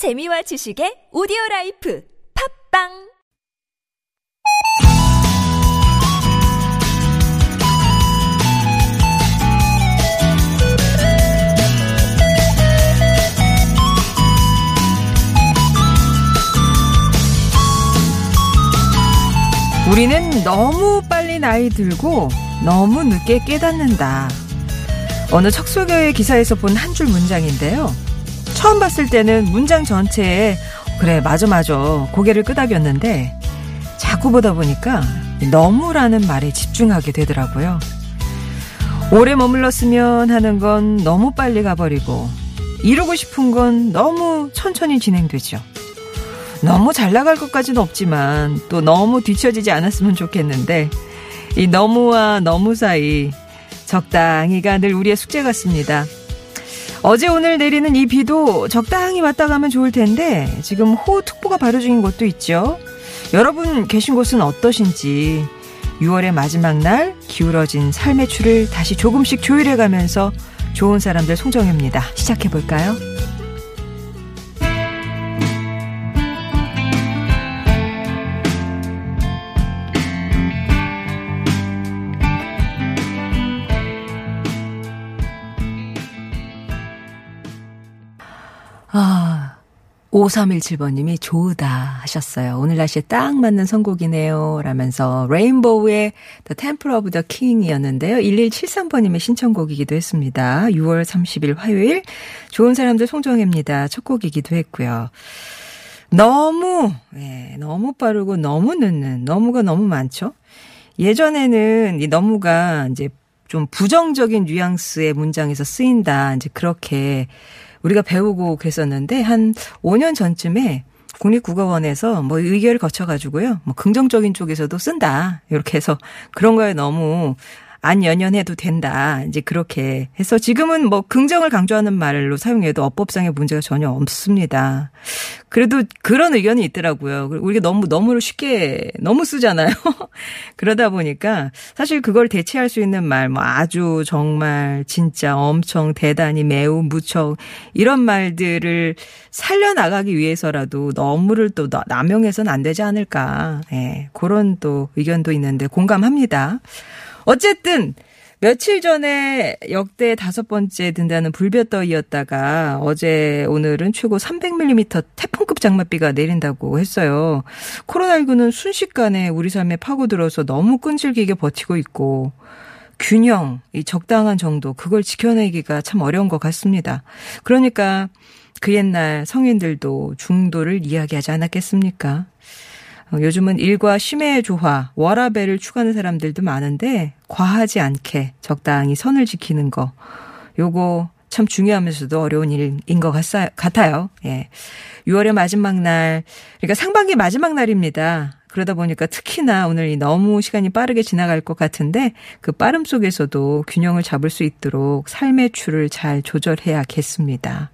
재미와 지식의 오디오 라이프 팝빵 우리는 너무 빨리 나이 들고 너무 늦게 깨닫는다. 어느 척소교의 기사에서 본 한 줄 문장인데요. 처음 봤을 때는 문장 전체에 그래 맞아 맞아 고개를 끄덕였는데 자꾸 보다 보니까 너무라는 말에 집중하게 되더라고요. 오래 머물렀으면 하는 건 너무 빨리 가버리고 이루고 싶은 건 너무 천천히 진행되죠. 너무 잘 나갈 것까지는 없지만 또 너무 뒤처지지 않았으면 좋겠는데 이 너무와 너무 사이 적당히가 늘 우리의 숙제 같습니다. 어제 오늘 내리는 이 비도 적당히 왔다 가면 좋을 텐데 지금 호우특보가 발효 중인 곳도 있죠. 여러분 계신 곳은 어떠신지 6월의 마지막 날 기울어진 삶의 추를 다시 조금씩 조율해 가면서 좋은 사람들 송정혜입니다. 시작해 볼까요? 5317번님이 좋다 하셨어요. 오늘 날씨에 딱 맞는 선곡이네요. 라면서 레인보우의 The Temple of the King이었는데요. 1173번님의 신청곡이기도 했습니다. 6월 30일 화요일 좋은 사람들 송정혜입니다. 첫 곡이기도 했고요. 너무 예, 너무 빠르고 너무 늦는 너무가 너무 많죠. 예전에는 이 너무가 이제 좀 부정적인 뉘앙스의 문장에서 쓰인다. 이제 그렇게 우리가 배우고 그랬었는데 한 5년 전쯤에 국립국어원에서 뭐 의결을 거쳐가지고요. 뭐 긍정적인 쪽에서도 쓴다. 이렇게 해서 그런 거에 너무 안 연연해도 된다. 이제 그렇게 해서 지금은 뭐 긍정을 강조하는 말로 사용해도 어법상의 문제가 전혀 없습니다. 그래도 그런 의견이 있더라고요. 우리가 너무 너무 쉽게 너무 쓰잖아요. 그러다 보니까 사실 그걸 대체할 수 있는 말 뭐 아주 정말 진짜 엄청 대단히 매우 무척 이런 말들을 살려 나가기 위해서라도 너무를 또 남용해서는 안 되지 않을까. 예. 네, 그런 또 의견도 있는데 공감합니다. 어쨌든 며칠 전에 역대 다섯 번째 든다는 불볕더위였다가 어제 오늘은 최고 300mm 태풍급 장맛비가 내린다고 했어요. 코로나19는 순식간에 우리 삶에 파고들어서 너무 끈질기게 버티고 있고 균형, 이 적당한 정도 그걸 지켜내기가 참 어려운 것 같습니다. 그러니까 그 옛날 성인들도 중도를 이야기하지 않았겠습니까? 어, 요즘은 일과 쉼의 조화, 워라벨을 추구하는 사람들도 많은데 과하지 않게 적당히 선을 지키는 거 요거 참 중요하면서도 어려운 일인 것 같아요. 예. 6월의 마지막 날, 그러니까 상반기 마지막 날입니다. 그러다 보니까 특히나 오늘 너무 시간이 빠르게 지나갈 것 같은데 그 빠름 속에서도 균형을 잡을 수 있도록 삶의 추를 잘 조절해야겠습니다.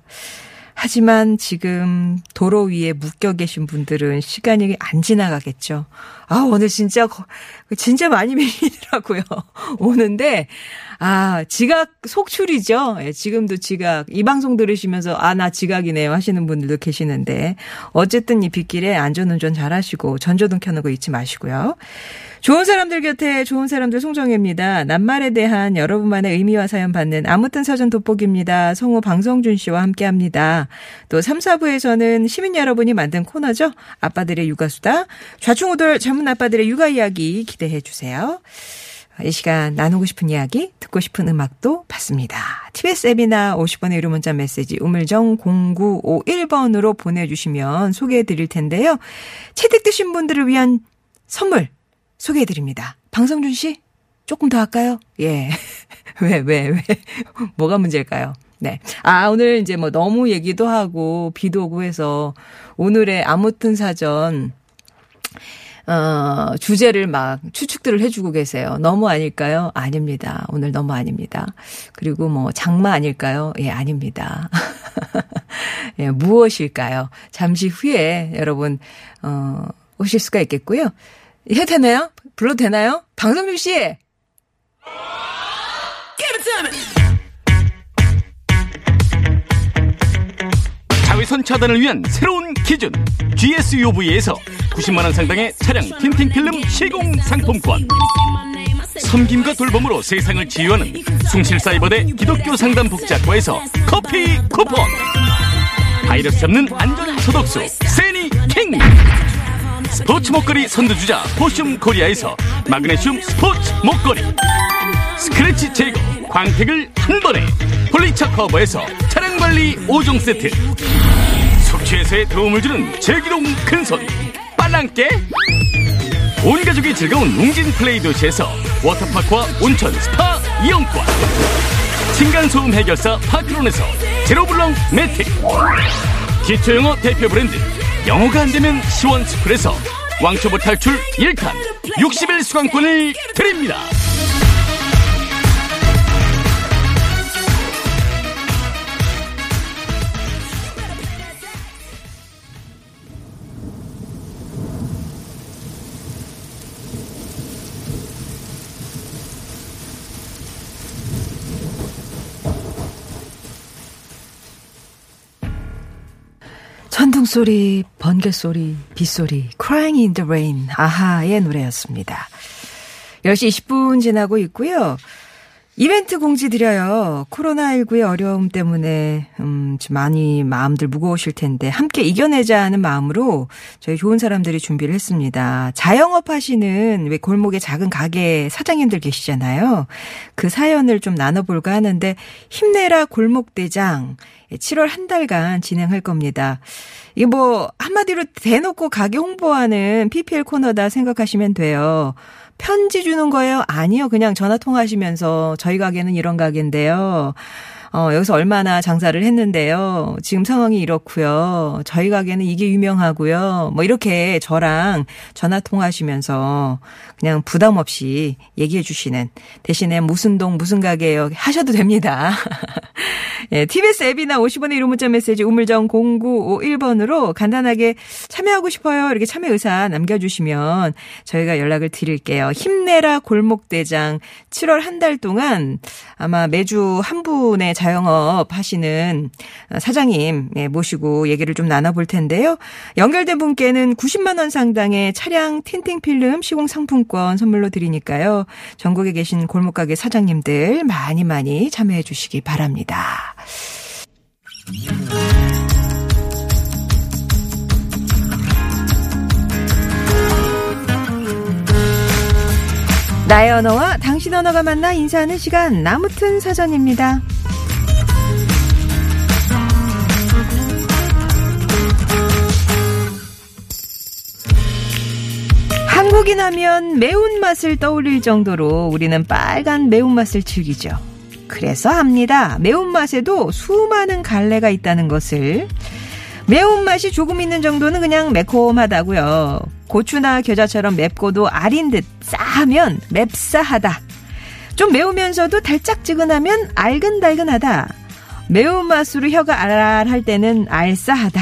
하지만 지금 도로 위에 묶여 계신 분들은 시간이 안 지나가겠죠. 아, 오늘 진짜, 진짜 많이 밀리더라고요. 오는데, 아, 지각 속출이죠. 예, 지금도 지각. 이 방송 들으시면서, 아, 나 지각이네요. 하시는 분들도 계시는데, 어쨌든 이 빗길에 안전운전 잘 하시고, 전조등 켜는 거 잊지 마시고요. 좋은 사람들 곁에 좋은 사람들 송정혜입니다. 낱말에 대한 여러분만의 의미와 사연 받는 아무튼 사전 돋보기입니다. 성우 방성준 씨와 함께 합니다. 또 3, 4부에서는 시민 여러분이 만든 코너죠. 아빠들의 육아수다. 좌충우돌 젊은 아빠들의 육아 이야기 기대해 주세요. 이 시간 나누고 싶은 이야기, 듣고 싶은 음악도 받습니다. TBS 앱이나 50번의 유료 문자 메시지 우물정 0951번으로 보내주시면 소개해 드릴 텐데요. 채택되신 분들을 위한 선물 소개해 드립니다. 방성준 씨, 조금 더 할까요? 예. 왜, 왜, 왜? 뭐가 문제일까요? 네. 아, 오늘 이제 뭐 너무 얘기도 하고 비도 오고 해서 오늘의 아무튼 사전 어, 주제를 막 추측들을 해주고 계세요. 너무 아닐까요? 아닙니다. 오늘 너무 아닙니다. 그리고 뭐 장마 아닐까요? 예, 아닙니다. 예, 무엇일까요? 잠시 후에 여러분, 어, 오실 수가 있겠고요. 해도 되나요? 불러도 되나요? 방송준 씨! 자외선 차단을 위한 새로운 기준 GSUV에서 90만원 상당의 차량 틴팅 필름 시공 상품권 섬김과 돌봄으로 세상을 치유하는 숭실사이버대 기독교 상담 북작과에서 커피 쿠폰 바이러스 잡는 안전 소독수 세니킹 스포츠 목걸이 선두주자 포슘 코리아에서 마그네슘 스포츠 목걸이. 스크래치 제거 광택을 한 번에. 폴리차 커버에서 차량관리 5종 세트. 숙취해소에 도움을 주는 제기동 큰손. 빨랑깨. 온 가족이 즐거운 웅진 플레이 도시에서 워터파크와 온천 스파 이용권. 층간소음 해결사 파크론에서 제로블럭 매트 기초영어 대표 브랜드 영어가 안되면 시원스쿨에서 왕초보 탈출 1탄 60일 수강권을 드립니다 천둥 소리, 번개 소리, 빗소리, Crying in the Rain, 아하의 노래였습니다. 10시 20분 지나고 있고요. 이벤트 공지 드려요. 코로나19의 어려움 때문에, 음, 좀 많이 마음들 무거우실 텐데, 함께 이겨내자 하는 마음으로 저희 좋은 사람들이 준비를 했습니다. 자영업 하시는 왜 골목에 작은 가게 사장님들 계시잖아요. 그 사연을 좀 나눠볼까 하는데, 힘내라 골목대장. 7월 한 달간 진행할 겁니다. 이게 뭐, 한마디로 대놓고 가게 홍보하는 PPL 코너다 생각하시면 돼요. 편지 주는 거예요? 아니요. 그냥 전화 통화하시면서 저희 가게는 이런 가게인데요. 어, 여기서 얼마나 장사를 했는데요. 지금 상황이 이렇고요. 저희 가게는 이게 유명하고요. 뭐 이렇게 저랑 전화 통화하시면서 그냥 부담 없이 얘기해 주시는 대신에 무슨 동 무슨 가게요 하셔도 됩니다. 예, TBS 앱이나 50원의 1호 문자 메시지 우물정 0951번으로 간단하게 참여하고 싶어요. 이렇게 참여 의사 남겨주시면 저희가 연락을 드릴게요. 힘내라 골목대장 7월 한 달 동안 아마 매주 한 분의 자영업 하시는 사장님 예, 모시고 얘기를 좀 나눠볼 텐데요. 연결된 분께는 90만 원 상당의 차량 틴팅 필름 시공 상품권 선물로 드리니까요. 전국에 계신 골목가게 사장님들 많이 많이 참여해 주시기 바랍니다. 나의 언어와 당신 언어가 만나 인사하는 시간 나무튼 사전입니다. 한국인 하면 매운맛을 떠올릴 정도로 우리는 빨간 매운맛을 즐기죠. 그래서 합니다. 매운맛에도 수많은 갈래가 있다는 것을. 매운맛이 조금 있는 정도는 그냥 매콤하다고요. 고추나 겨자처럼 맵고도 아린 듯 싸하면 맵싸하다. 좀 매우면서도 달짝지근하면 알근달근하다. 매운맛으로 혀가 알알할 때는 알싸하다.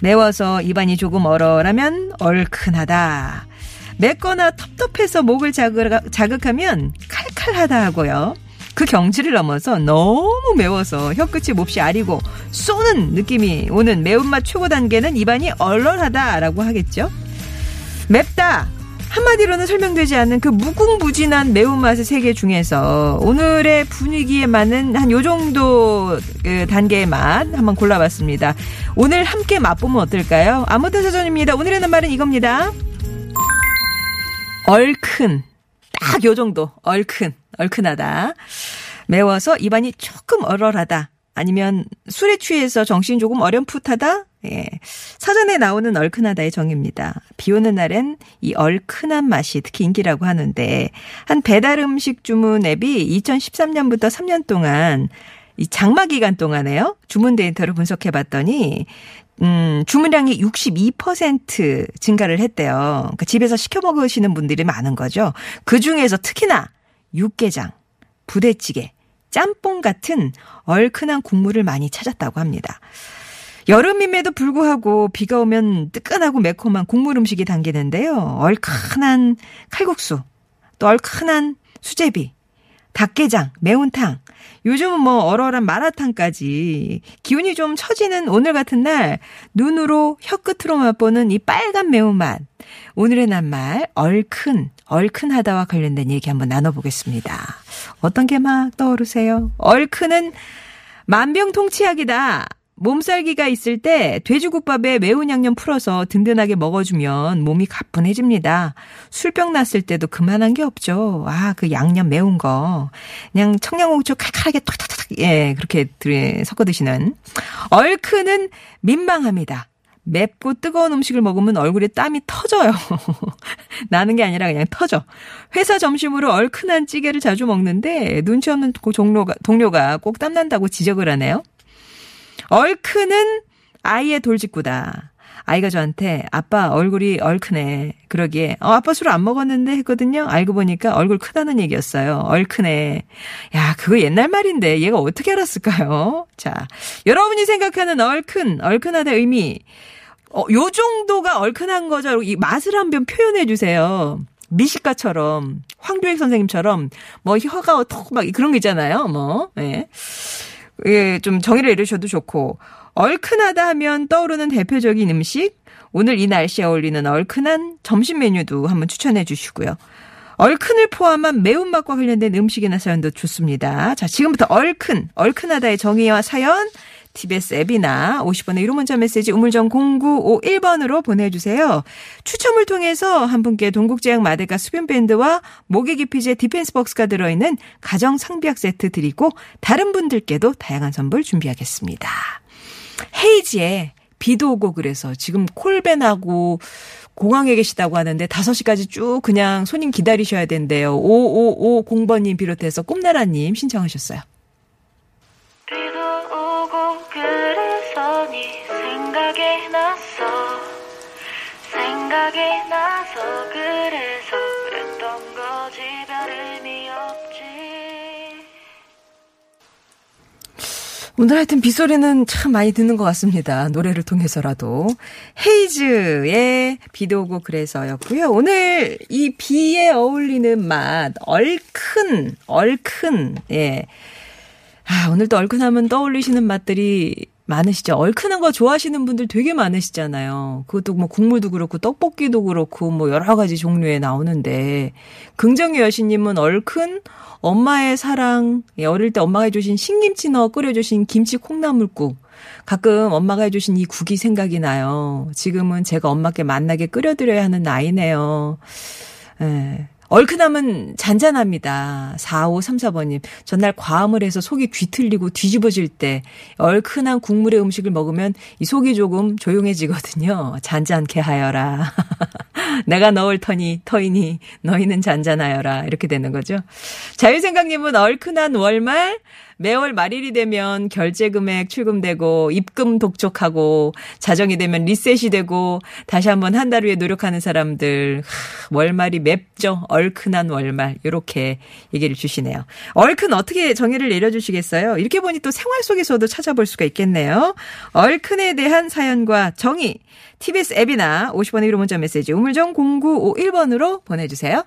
매워서 입안이 조금 얼얼하면 얼큰하다. 맵거나 텁텁해서 목을 자극, 자극하면 칼칼하다 하고요. 그 경지를 넘어서 너무 매워서 혀끝이 몹시 아리고 쏘는 느낌이 오는 매운맛 초보 단계는 입안이 얼얼하다라고 하겠죠. 맵다. 한마디로는 설명되지 않는 그 무궁무진한 매운맛의 세계 중에서 오늘의 분위기에 맞는 한 요 정도 그 단계의 맛 한번 골라봤습니다. 오늘 함께 맛보면 어떨까요? 아무튼 사전입니다. 오늘의 낱말은 이겁니다. 얼큰. 딱 요 정도. 얼큰. 얼큰하다. 매워서 입안이 조금 얼얼하다. 아니면 술에 취해서 정신 조금 어렴풋하다? 예. 사전에 나오는 얼큰하다의 정의입니다. 비 오는 날엔 이 얼큰한 맛이 특히 인기라고 하는데, 한 배달 음식 주문 앱이 2013년부터 3년 동안 이 장마 기간 동안에요. 주문 데이터를 분석해 봤더니, 음, 주문량이 62% 증가를 했대요. 그러니까 집에서 시켜 먹으시는 분들이 많은 거죠. 그 중에서 특히나 육개장, 부대찌개, 짬뽕 같은 얼큰한 국물을 많이 찾았다고 합니다. 여름임에도 불구하고 비가 오면 뜨끈하고 매콤한 국물 음식이 당기는데요. 얼큰한 칼국수, 또 얼큰한 수제비, 닭게장, 매운탕, 요즘은 뭐 얼얼한 마라탕까지 기운이 좀 처지는 오늘 같은 날 눈으로 혀 끝으로 맛보는 이 빨간 매운맛. 오늘의 낱말 얼큰 얼큰하다와 관련된 얘기 한번 나눠보겠습니다. 어떤 게 막 떠오르세요? 얼큰은 만병통치약이다. 몸살기가 있을 때 돼지국밥에 매운 양념 풀어서 든든하게 먹어주면 몸이 가뿐해집니다. 술병 났을 때도 그만한 게 없죠. 아, 그 양념 매운 거. 그냥 청양고추 칼칼하게 탁탁탁, 예, 그렇게 섞어 드시는. 얼큰은 민망합니다. 맵고 뜨거운 음식을 먹으면 얼굴에 땀이 터져요. 나는 게 아니라 그냥 터져. 회사 점심으로 얼큰한 찌개를 자주 먹는데 눈치 없는 동료가, 동료가 꼭 땀난다고 지적을 하네요. 얼큰은 아이의 돌직구다. 아이가 저한테 아빠 얼굴이 얼큰해. 그러기에 어 아빠 술 안 먹었는데 했거든요. 알고 보니까 얼굴 크다는 얘기였어요. 얼큰해. 야, 그거 옛날 말인데 얘가 어떻게 알았을까요? 자, 여러분이 생각하는 얼큰, 얼큰하다 의미. 어, 요 정도가 얼큰한 거죠. 이 맛을 한번 표현해 주세요. 미식가처럼 황교익 선생님처럼 뭐 혀가 톡막 그런 거 있잖아요. 뭐. 예. 예, 좀 정의를 내리셔도 좋고 얼큰하다 하면 떠오르는 대표적인 음식 오늘 이 날씨에 어울리는 얼큰한 점심 메뉴도 한번 추천해 주시고요. 얼큰을 포함한 매운맛과 관련된 음식이나 사연도 좋습니다. 자, 지금부터 얼큰, 얼큰하다의 정의와 사연 TBS 앱이나 50원의 유료 문자 메시지 우물정 0951번으로 보내주세요. 추첨을 통해서 한 분께 동국제약 마데카 습윤밴드와 모기 기피제 디펜스 박스가 들어있는 가정 상비약 세트 드리고 다른 분들께도 다양한 선물 준비하겠습니다. 헤이지에 비도 오고 그래서 지금 콜벤하고 공항에 계시다고 하는데 5시까지 쭉 그냥 손님 기다리셔야 된대요. 5550번님 비롯해서 꿈나라님 신청하셨어요. 생각이 나서 그래서 그랬던 거지 별 의미 없지 오늘 하여튼 빗소리는 참 많이 듣는 것 같습니다. 노래를 통해서라도. 헤이즈의 비도 오고 그래서였고요. 오늘 이 비에 어울리는 맛, 얼큰, 얼큰, 예. 아, 오늘도 얼큰하면 떠올리시는 맛들이 많으시죠. 얼큰한 거 좋아하시는 분들 되게 많으시잖아요. 그것도 뭐 국물도 그렇고 떡볶이도 그렇고 뭐 여러 가지 종류에 나오는데 긍정의 여신님은 얼큰 엄마의 사랑 예, 어릴 때 엄마가 해주신 신김치 넣어 끓여주신 김치 콩나물국 가끔 엄마가 해주신 이 국이 생각이 나요. 지금은 제가 엄마께 만나게 끓여드려야 하는 나이네요. 예. 얼큰함은 잔잔합니다. 4534번님. 전날 과음을 해서 속이 귀틀리고 뒤집어질 때 얼큰한 국물의 음식을 먹으면 이 속이 조금 조용해지거든요. 잔잔케 하여라. 내가 넣을 터니, 터이니, 너희는 잔잔하여라. 이렇게 되는 거죠. 자유생각님은 얼큰한 월말, 매월 말일이 되면 결제 금액 출금되고 입금 독촉하고 자정이 되면 리셋이 되고 다시 한번 한 달 후에 노력하는 사람들 하, 월말이 맵죠. 얼큰한 월말 이렇게 얘기를 주시네요. 얼큰 어떻게 정의를 내려주시겠어요? 이렇게 보니 또 생활 속에서도 찾아볼 수가 있겠네요. 얼큰에 대한 사연과 정의 TBS 앱이나 50번의 1호 문자 메시지 우물정 0951번으로 보내주세요.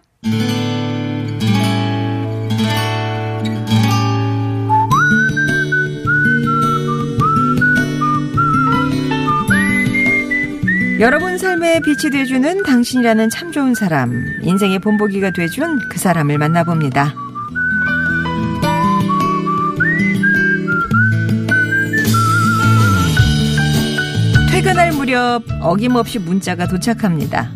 여러분 삶에 빛이 돼주는 당신이라는 참 좋은 사람, 인생의 본보기가 돼준 그 사람을 만나봅니다. 퇴근할 무렵 어김없이 문자가 도착합니다.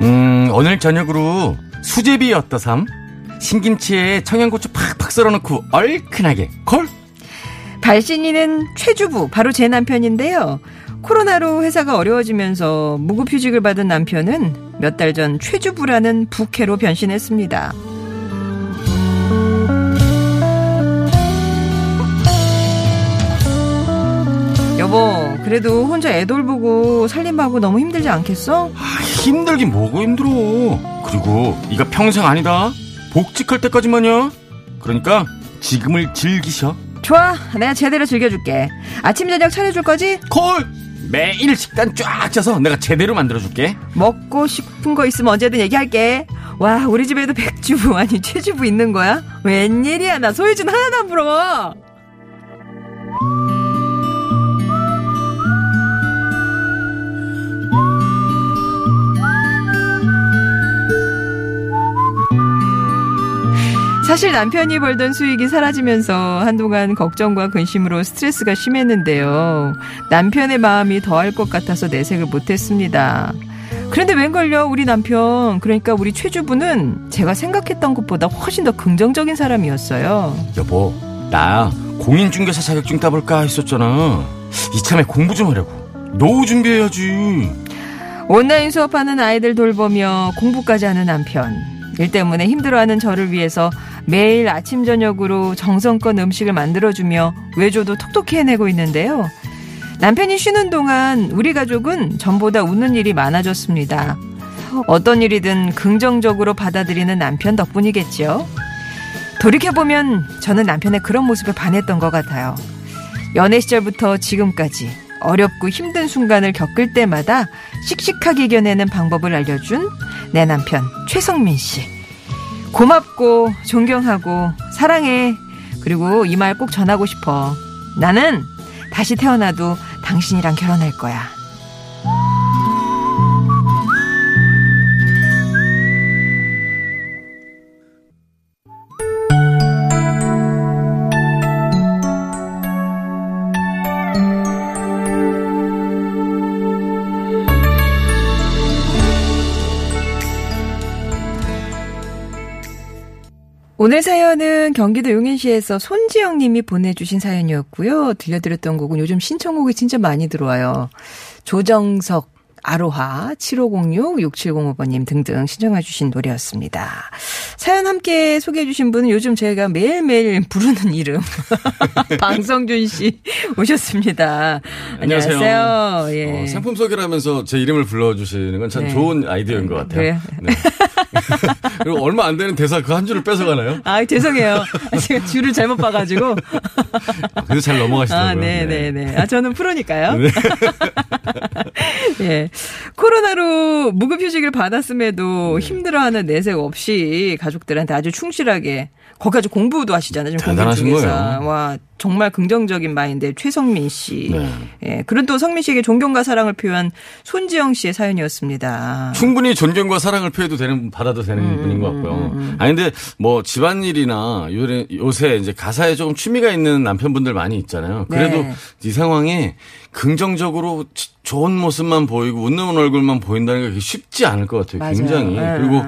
음, 오늘 저녁으로 수제비 어떠삼? 신김치에 청양고추 팍팍 썰어놓고 얼큰하게 콜? 발신이는 최주부, 바로 제 남편인데요. 코로나로 회사가 어려워지면서 무급휴직을 받은 남편은 몇 달 전 최주부라는 부캐로 변신했습니다. 여보, 그래도 혼자 애 돌보고 살림하고 너무 힘들지 않겠어? 아, 힘들긴 뭐고 힘들어. 그리고 이거 평생 아니다. 복직할 때까지만이야. 그러니까 지금을 즐기셔. 좋아, 내가 제대로 즐겨줄게. 아침 저녁 차려줄 거지? 콜! 매일 식단 쫙 짜서 내가 제대로 만들어줄게. 먹고 싶은 거 있으면 언제든 얘기할게. 와, 우리 집에도 백주부, 아니, 최주부 있는 거야? 웬일이야, 나 소유진 하나도 안 부러워! 사실 남편이 벌던 수익이 사라지면서 한동안 걱정과 근심으로 스트레스가 심했는데요. 남편의 마음이 더할 것 같아서 내색을 못했습니다. 그런데 웬걸요, 우리 남편, 그러니까 우리 최주부는 제가 생각했던 것보다 훨씬 더 긍정적인 사람이었어요. 여보, 나 공인중개사 자격증 따볼까 했었잖아. 이참에 공부 좀 하려고. 노후 준비해야지. 온라인 수업하는 아이들 돌보며 공부까지 하는 남편. 일 때문에 힘들어하는 저를 위해서 매일 아침 저녁으로 정성껏 음식을 만들어주며 외조도 톡톡히 해내고 있는데요. 남편이 쉬는 동안 우리 가족은 전보다 웃는 일이 많아졌습니다. 어떤 일이든 긍정적으로 받아들이는 남편 덕분이겠죠. 돌이켜보면 저는 남편의 그런 모습에 반했던 것 같아요. 연애 시절부터 지금까지 어렵고 힘든 순간을 겪을 때마다 씩씩하게 이겨내는 방법을 알려준 내 남편 최성민 씨. 고맙고 존경하고 사랑해. 그리고 이 말 꼭 전하고 싶어. 나는 다시 태어나도 당신이랑 결혼할 거야. 오늘 사연은 경기도 용인시에서 손지영 님이 보내주신 사연이었고요. 들려드렸던 곡은 요즘 신청곡이 진짜 많이 들어와요. 조정석, 아로하, 7506, 6705번님 등등 신청해 주신 노래였습니다. 사연 함께 소개해 주신 분은 요즘 제가 매일매일 부르는 이름. 방성준 씨 오셨습니다. 안녕하세요. 안녕하세요. 예. 어, 상품 소개를 하면서 제 이름을 불러주시는 건참 네. 좋은 아이디어인 것 같아요. 그래요? 네. 그리고 얼마 안 되는 대사 그 한 줄을 뺏어가나요? 아, 죄송해요. 제가 줄을 잘못 봐가지고. 그래도 잘 넘어가시더라고요. 아, 네, 네, 네. 아, 저는 프로니까요. 네. 예. 코로나로 무급휴직을 받았음에도 네. 힘들어하는 내색 없이 가족들한테 아주 충실하게 거기까지 공부도 하시잖아요. 지금 대단하신 공부. 거예요. 와, 정말 긍정적인 마인드 최성민 씨. 네. 예. 그런 또 성민 씨에게 존경과 사랑을 표한 손지영 씨의 사연이었습니다. 충분히 존경과 사랑을 표해도 되는 받아도 되는 음, 분인 것 같고요. 아니 근데 뭐 집안일이나 요래, 요새 이제 가사에 조금 취미가 있는 남편분들 많이 있잖아요. 그래도 네. 이 상황에 긍정적으로 지- 좋은 모습만 보이고 웃는 얼굴만 보인다는 게 쉽지 않을 것 같아요. 맞아요. 굉장히 네. 그리고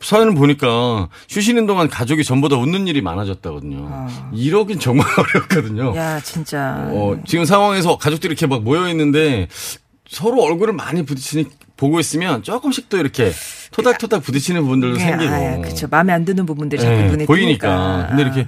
사연을 보니까 쉬시는 동안 가족이 전보다 웃는 일이 많아졌다거든요. 이러긴 정말 어렵거든요. 야, 진짜. 어, 지금 상황에서 가족들이 이렇게 막 모여 있는데 서로 얼굴을 많이 부딪히니 보고 있으면 조금씩 또 이렇게 토닥토닥 부딪히는 부분들도 예, 생기고. 아, 그쵸. 마음에 안 드는 부분들이 자꾸 예, 눈에 보이니까. 띄니까. 근데 이렇게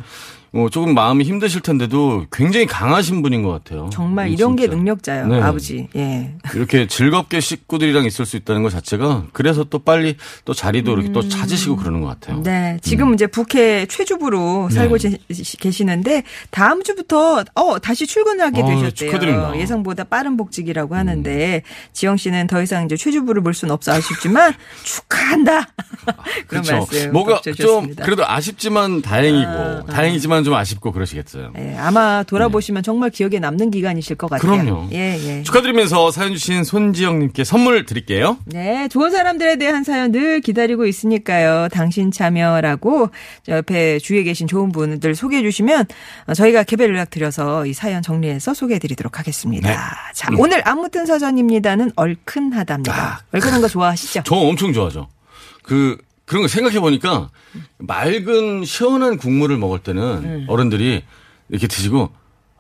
어, 조금 마음이 힘드실 텐데도 굉장히 강하신 분인 것 같아요. 정말 음, 이런 게 진짜. 능력자예요. 네. 아버지. 예. 이렇게 즐겁게 식구들이랑 있을 수 있다는 것 자체가 그래서 또 빨리 또 자리도 이렇게 또 찾으시고 그러는 것 같아요. 음. 네, 지금 이제 북해 최주부로 네. 살고 지- 계시는데 다음 주부터 어 다시 출근하게 어, 되셨대요. 축하드립니다. 음. 예상보다 빠른 복직이라고 하는데 지영 씨는 더 이상 이제 최주부를 볼 수는 없어 아쉽지만 축하한다. 그런 그렇죠. 말씀 뭐가 좀. 그래도 아쉽지만 다행이고 아, 아. 다행이지만 좀 아쉽고 그러시겠어요. 예, 아마 돌아보시면 정말 기억에 남는 기간이실 것 같아요. 네. 그럼요. 예, 예. 축하드리면서 사연 주신 손지영님께 선물 드릴게요. 네, 좋은 사람들에 대한 사연 늘 기다리고 있으니까요. 당신 참여라고 저 옆에 주위에 계신 좋은 분들 소개해 주시면 어, 저희가 개별 연락 드려서 이 사연 정리해서 소개해 드리도록 하겠습니다. 네. 자, 오늘 아무튼 사전입니다는 얼큰하답니다. 아, 얼큰한 거 좋아하시죠? 저 엄청 좋아하죠. 그 그런 거 생각해 보니까 맑은 시원한 국물을 먹을 때는 음. 어른들이 이렇게 드시고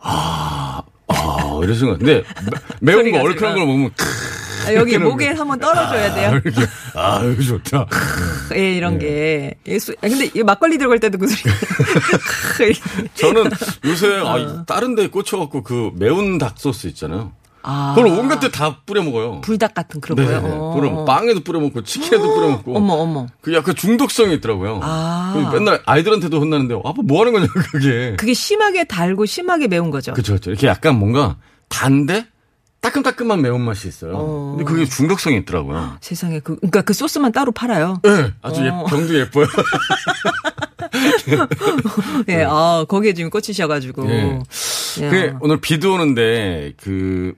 아, 아 이러시는 거 같은데 매- 매운 거 얼큰한. 걸 먹으면 아, 여기 목에 거. 한번 떨어줘야 아, 돼요. 이렇게 아 이거 좋다. 예, 이런 게. 예, 수- 아, 근데 이 막걸리 들어갈 때도 그 소리. 저는 요새 어. 아, 다른 데 꽂혀갖고 그 매운 닭 소스 있잖아요. 아, 그걸 온갖 데 다 뿌려 먹어요. 불닭 같은 그런 네, 거요. 네. 어. 그럼 빵에도 뿌려 먹고 치킨에도 뿌려 먹고. 어머, 어머. 그 약간 중독성이 있더라고요. 아. 맨날 아이들한테도 혼나는데 아빠 뭐 하는 거냐 그게. 그게 심하게 달고 심하게 매운 거죠. 그렇죠, 그렇죠. 이렇게 약간 뭔가 단데 따끔따끔한 매운맛이 있어요. 어. 근데 그게 중독성이 있더라고요. 세상에 그 그러니까 그 소스만 따로 팔아요. 네, 아주 예, 어. 병도 예뻐요. 예, 아 거기에 지금 꽂히셔가지고. 예. 야. 그 오늘 비도 오는데 그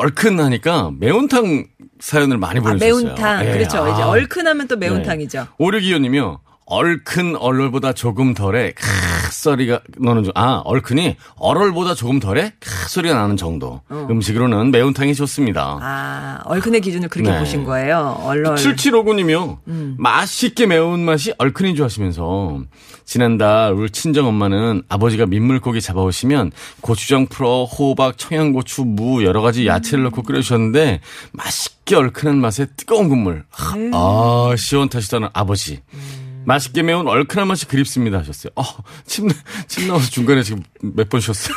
얼큰하니까 매운탕 사연을 많이 아, 보내주셨어요. 매운탕 예. 그렇죠. 이제 아. 얼큰하면 또 매운탕이죠. 오류기호님이요. 얼큰 얼얼보다 조금 덜해 크 소리가 나는 중. 아 얼큰이 얼얼보다 조금 덜해 크 소리가 나는 정도. 음식으로는 매운탕이 좋습니다. 아 얼큰의 기준을 그렇게 네. 보신 거예요. 얼얼. 7759님이요. 음. 맛있게 매운 맛이 얼큰인 줄 아시면서 지난달 우리 친정 엄마는 아버지가 민물고기 잡아오시면 고추장 풀어 호박, 청양고추, 무 여러 가지 야채를 넣고 끓여주셨는데 맛있게 얼큰한 맛에 뜨거운 국물. 네. 아 시원타시다는 아버지. 음. 맛있게 매운 얼큰한 맛이 그립습니다 하셨어요. 어, 침, 침 나와서 중간에 지금 몇 번 쉬었어요.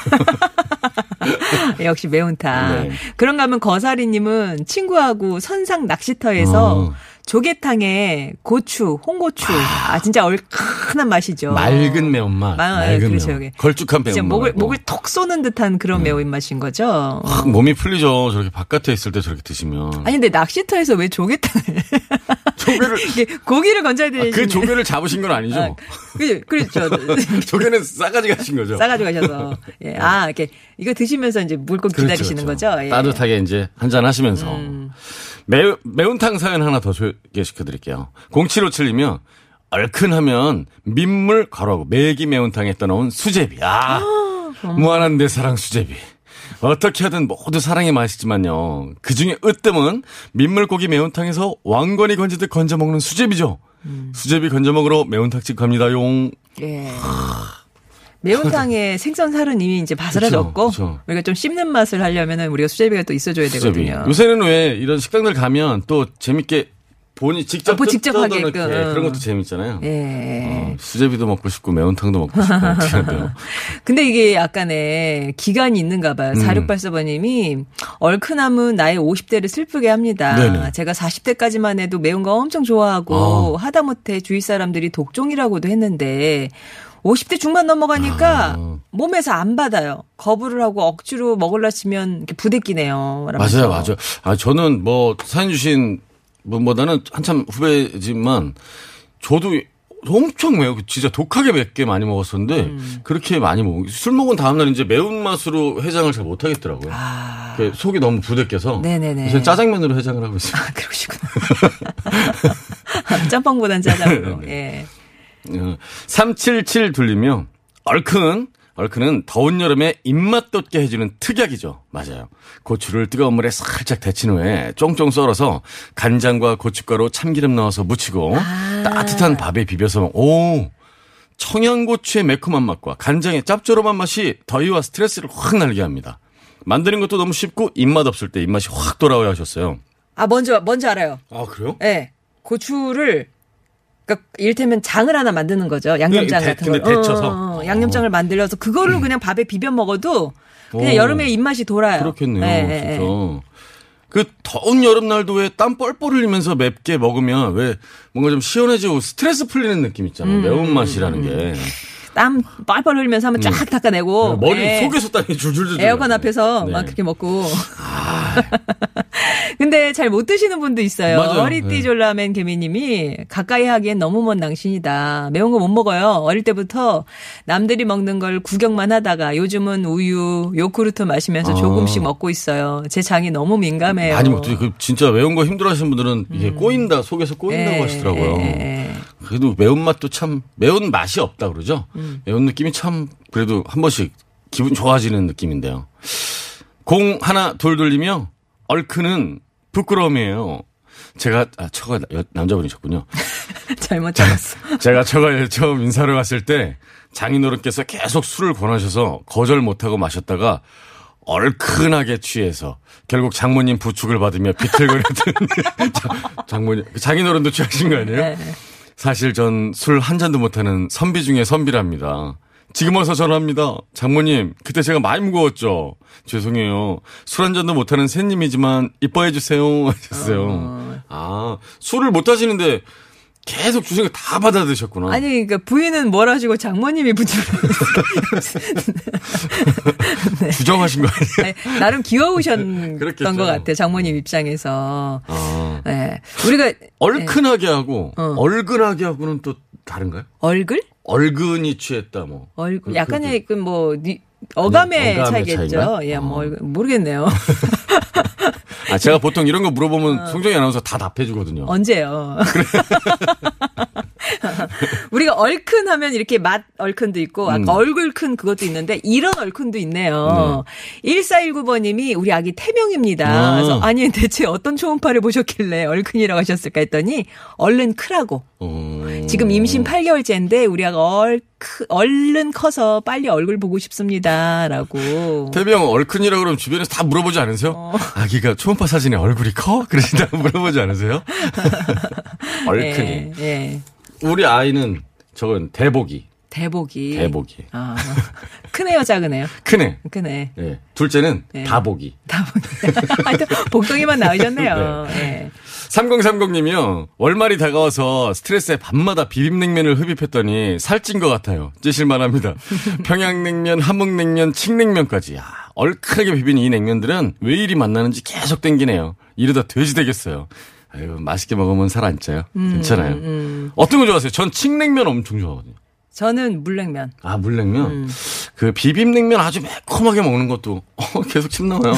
역시 매운탕. 네. 그런가 하면 거사리님은 친구하고 선상 낚시터에서 어. 조개탕에 고추, 홍고추. 아, 진짜 얼큰한 맛이죠. 맑은 매운맛. 마- 맑은 그렇죠, 매운. 그게. 걸쭉한 매운맛. 목을. 목을 톡 쏘는 듯한 그런 매운맛인 거죠. 확 몸이 풀리죠. 저렇게 바깥에 있을 때 저렇게 드시면. 아니, 근데 낚시터에서 왜 조개탕을. 조개를 고기를 건져야 되는. 그 조개를 잡으신 건 아니죠? 그, 그렇죠. 조개는 싸가지 가신 거죠? 싸가지고 가셔서. 예. 아, 이렇게 이거 드시면서 이제 물고 그렇죠, 기다리시는 그렇죠. 거죠? 예. 음. 따뜻하게 이제 한잔 하시면서. 매, 매운탕 사연 하나 더 소개시켜 드릴게요. 0757이면 얼큰하면 민물 가로하고 매기 매운탕에 떠나온 수제비. 아, 무한한 내 사랑 수제비. 어떻게 하든 모두 사랑이 맛있지만요. 그 중에 으뜸은 민물고기 매운탕에서 왕건이 건지듯 건져 먹는 수제비죠. 음. 수제비 건져 먹으러 매운탕집 갑니다용. 예. 매운탕에 생선 살은 이미 이제 바스라졌고 그쵸, 그쵸. 우리가 좀 씹는 맛을 하려면은 우리가 수제비가 또 있어줘야 수제비. 되거든요. 요새는 왜 이런 식당들 가면 또 재밌게 본인 직접 아, 뭐 직접 하게끔. 그런 것도 재밌잖아요. 예. 어, 수제비도 먹고 싶고 매운탕도 먹고 싶고. 근데 이게 약간의 기간이 있는가 봐요. 음. 4684번님이 얼큰함은 나의 50대를 슬프게 합니다. 네네. 제가 40대까지만 해도 매운 거 엄청 좋아하고 하다못해 주위 사람들이 독종이라고도 했는데 50대 중반 넘어가니까 아. 몸에서 안 받아요. 거부를 하고 억지로 먹을라 치면 부대끼네요. 맞아요, 맞아요. 아 저는 뭐 사연 주신 분보다는 한참 후배지만 저도 엄청 매우 진짜 독하게 맵게 많이 먹었었는데 음. 그렇게 많이 먹. 술 먹은 다음 날 이제 매운 맛으로 해장을 잘 못 하겠더라고요. 아, 그 속이 너무 부대껴서 네네네. 요새 짜장면으로 해장을 하고 있어요. 아, 그러시구나. 짬뽕보단 짜장으로. 네, 예. 어, 377 둘리며 얼큰 얼큰은 더운 여름에 입맛 돋게 해주는 특약이죠. 맞아요. 고추를 뜨거운 물에 살짝 데친 후에 쫑쫑 썰어서 간장과 고춧가루 참기름 넣어서 무치고 따뜻한 밥에 비벼서 먹- 오 청양고추의 매콤한 맛과 간장의 짭조름한 맛이 더위와 스트레스를 확 날게 합니다. 만드는 것도 너무 쉽고 입맛 없을 때 입맛이 확 돌아오야 하셨어요. 아, 먼저, 먼저 알아요. 아 그래요? 예. 고추를 그러니까 이를테면 장을 하나 만드는 거죠. 양념장 네, 데- 같은 근데 거. 데쳐서? 어, 어, 양념장을 만들어서 그거를 그냥 밥에 비벼 먹어도 그냥 오. 여름에 입맛이 돌아요. 그렇겠네요. 예, 예, 진짜. 예. 그 더운 여름날도 왜 땀 뻘뻘 흘리면서 맵게 먹으면 왜 뭔가 좀 시원해지고 스트레스 풀리는 느낌 있잖아요. 음, 매운맛이라는 게. 땀 뻘뻘 흘리면서 한번 쫙 닦아내고 음. 머리 예. 속에서 땀이 줄줄줄. 에어컨 앞에서 네. 막 그렇게 먹고. 근데 잘 못 드시는 분도 있어요. 맞아요. 허리띠 네. 졸라맨 개미님이 가까이 하기엔 너무 먼 당신이다. 매운 거 못 먹어요. 어릴 때부터 남들이 먹는 걸 구경만 하다가 요즘은 우유, 요구르트 마시면서 아. 조금씩 먹고 있어요. 제 장이 너무 민감해요. 못 드시. 그 진짜 매운 거 힘들어하시는 분들은 이게 꼬인다 속에서 꼬인다고 예, 하시더라고요. 예, 예. 그래도 매운 맛도 참 매운 맛이 없다 그러죠. 음. 매운 느낌이 참 그래도 한 번씩 기분 좋아지는 느낌인데요. 공 하나 돌 돌리며 얼큰은 부끄러움이에요. 제가 아 처가 여- 남자분이셨군요. 잘못 잡았어. 제가 처가 처음 인사를 갔을 때 장인어른께서 계속 술을 권하셔서 거절 못하고 마셨다가 얼큰하게 취해서 결국 장모님 부축을 받으며 비틀거리던 자- 장모님 장인어른도 취하신 거 아니에요? 네. 사실 전 술 한 잔도 못하는 선비 중에 선비랍니다. 지금 와서 전화합니다. 장모님, 그때 제가 많이 무거웠죠. 죄송해요. 술 한 잔도 못하는 새님이지만 이뻐해 주세요. 하셨어요. 아, 술을 못 하시는데 계속 주신 거 다 받아 드셨구나. 아니, 그러니까 부인은 뭘 하시고 장모님이 부지런히. 주정하신 거 아니에요? 아니, 나름 귀여우셨던 그랬겠죠. 것 같아요. 장모님 입장에서. 아. 네. 우리가 얼큰하게 하고 어. 얼근하게 하고는 또 다른가요? 얼굴? 얼근이 취했다 뭐. 얼굴. 그- 약간의 그 뭐, 니- 어감의 어감의 차이겠죠. 차이인가? 예, 뭐, 어. 얼굴- 모르겠네요. 아 제가 보통 이런 거 물어보면 송정희 아나운서 다 답해 주거든요. 언제요? 우리가 얼큰 하면 이렇게 맛 얼큰도 있고, 아까 음. 얼굴 큰 그것도 있는데, 이런 얼큰도 있네요. 1419번님이 우리 아기 태명입니다. 아. 그래서 아니, 대체 어떤 초음파를 보셨길래 얼큰이라고 하셨을까 했더니, 얼른 크라고. 어. 지금 임신 8개월째인데, 우리 아가 얼, 크, 얼른 커서 빨리 얼굴 보고 싶습니다. 라고. 태명 얼큰이라 그러면 주변에서 다 물어보지 않으세요? 어. 아기가 초음파 사진에 얼굴이 커? 그러신다 물어보지 않으세요? 얼큰이. 예, 예. 우리 아이는 저건 대복이. 대복이. 대복이. 아, 크네요, 작으네요. 크네. 크네. 예. 둘째는 네. 다복이. 다복이. 하여튼 복덩이만 나오셨네요. 예. 3030님이요. 월말이 다가와서 스트레스에 밤마다 비빔냉면을 흡입했더니 살찐 것 같아요. 찌실만 합니다. 평양냉면, 함흥냉면, 칡냉면까지. 야, 얼큰하게 비빈 이 냉면들은 왜 이리 만나는지 계속 땡기네요. 이러다 돼지 되겠어요. 아유, 맛있게 먹으면 살 안 쪄요. 음, 괜찮아요. 어떤 거 좋아하세요? 전 칡냉면 엄청 좋아하거든요. 저는 물냉면. 아, 물냉면? 음. 그 비빔냉면 아주 매콤하게 먹는 것도 어, 계속 침 나와요.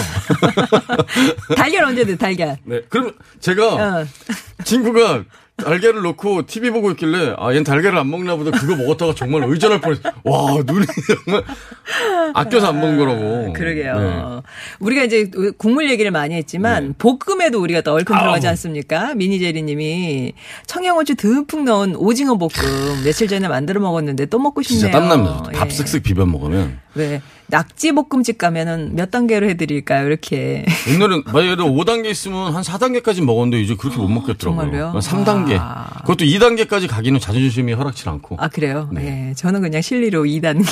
달걀 언제든 달걀. 네. 그럼 제가 어. 친구가 달걀을 넣고 TV 보고 있길래 아, 얜 달걀을 안 먹나 보다 그거 먹었다가 정말 의존할 뻔했어. 와, 눈이 정말 아껴서 안 먹은 거라고. 그러게요. 네. 우리가 이제 국물 얘기를 많이 했지만 볶음에도 우리가 또 얼큰 들어가지. 않습니까? 미니제리 님이 청양고추 듬뿍 넣은 오징어 볶음 며칠 전에 만들어 먹었는데 또 먹고 싶네요. 진짜 땀납니다. 밥 예. 쓱쓱 비벼 먹으면. 왜 낙지 볶음집 가면은 몇 단계로 해드릴까요? 이렇게 옛날엔 만약에 5단계 있으면 한 4단계까지 먹었는데 이제 그렇게 못 먹겠더라고요. 정말로요? 3단계. 와. 그것도 2단계까지 가기는 자존심이 허락치 않고. 아 그래요? 네. 네. 저는 그냥 실리로 2단계.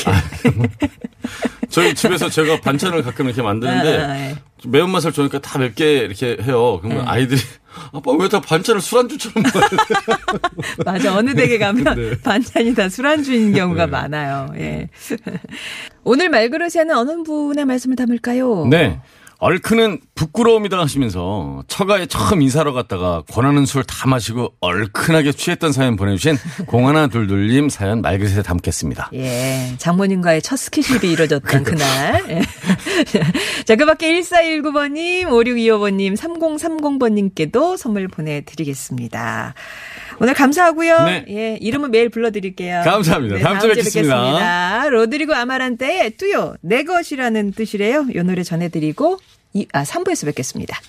저희 집에서 제가 반찬을 가끔 이렇게 만드는데 아, 예. 매운맛을 좋으니까 다 맵게 이렇게 해요. 그러면 네. 아이들이 아빠 왜 다 반찬을 술안주처럼 먹어요? 맞아. 어느 댁에 가면 네. 반찬이 다 술안주인 경우가 많아요. 예. 오늘 말그릇에는 어느 분의 말씀을 담을까요? 네. 얼큰은 부끄러움이다 하시면서 처가에 처음 인사하러 갔다가 권하는 술 다 마시고 얼큰하게 취했던 사연 보내주신 공하나 둘둘님 사연 말그릇에 담겠습니다. 예, 장모님과의 첫 스킨십이 이루어졌던 그날. 예. 자, 그 밖에 1419번님, 5625번님, 3030번님께도 선물 보내드리겠습니다. 오늘 감사하고요. 네. 예, 이름은 매일 불러드릴게요. 감사합니다. 네, 다음, 주에 뵙겠습니다. 뵙겠습니다. 로드리고 아마란테의 뚜요 내 것이라는 뜻이래요. 이 노래 전해드리고 이, 아 3부에서 뵙겠습니다.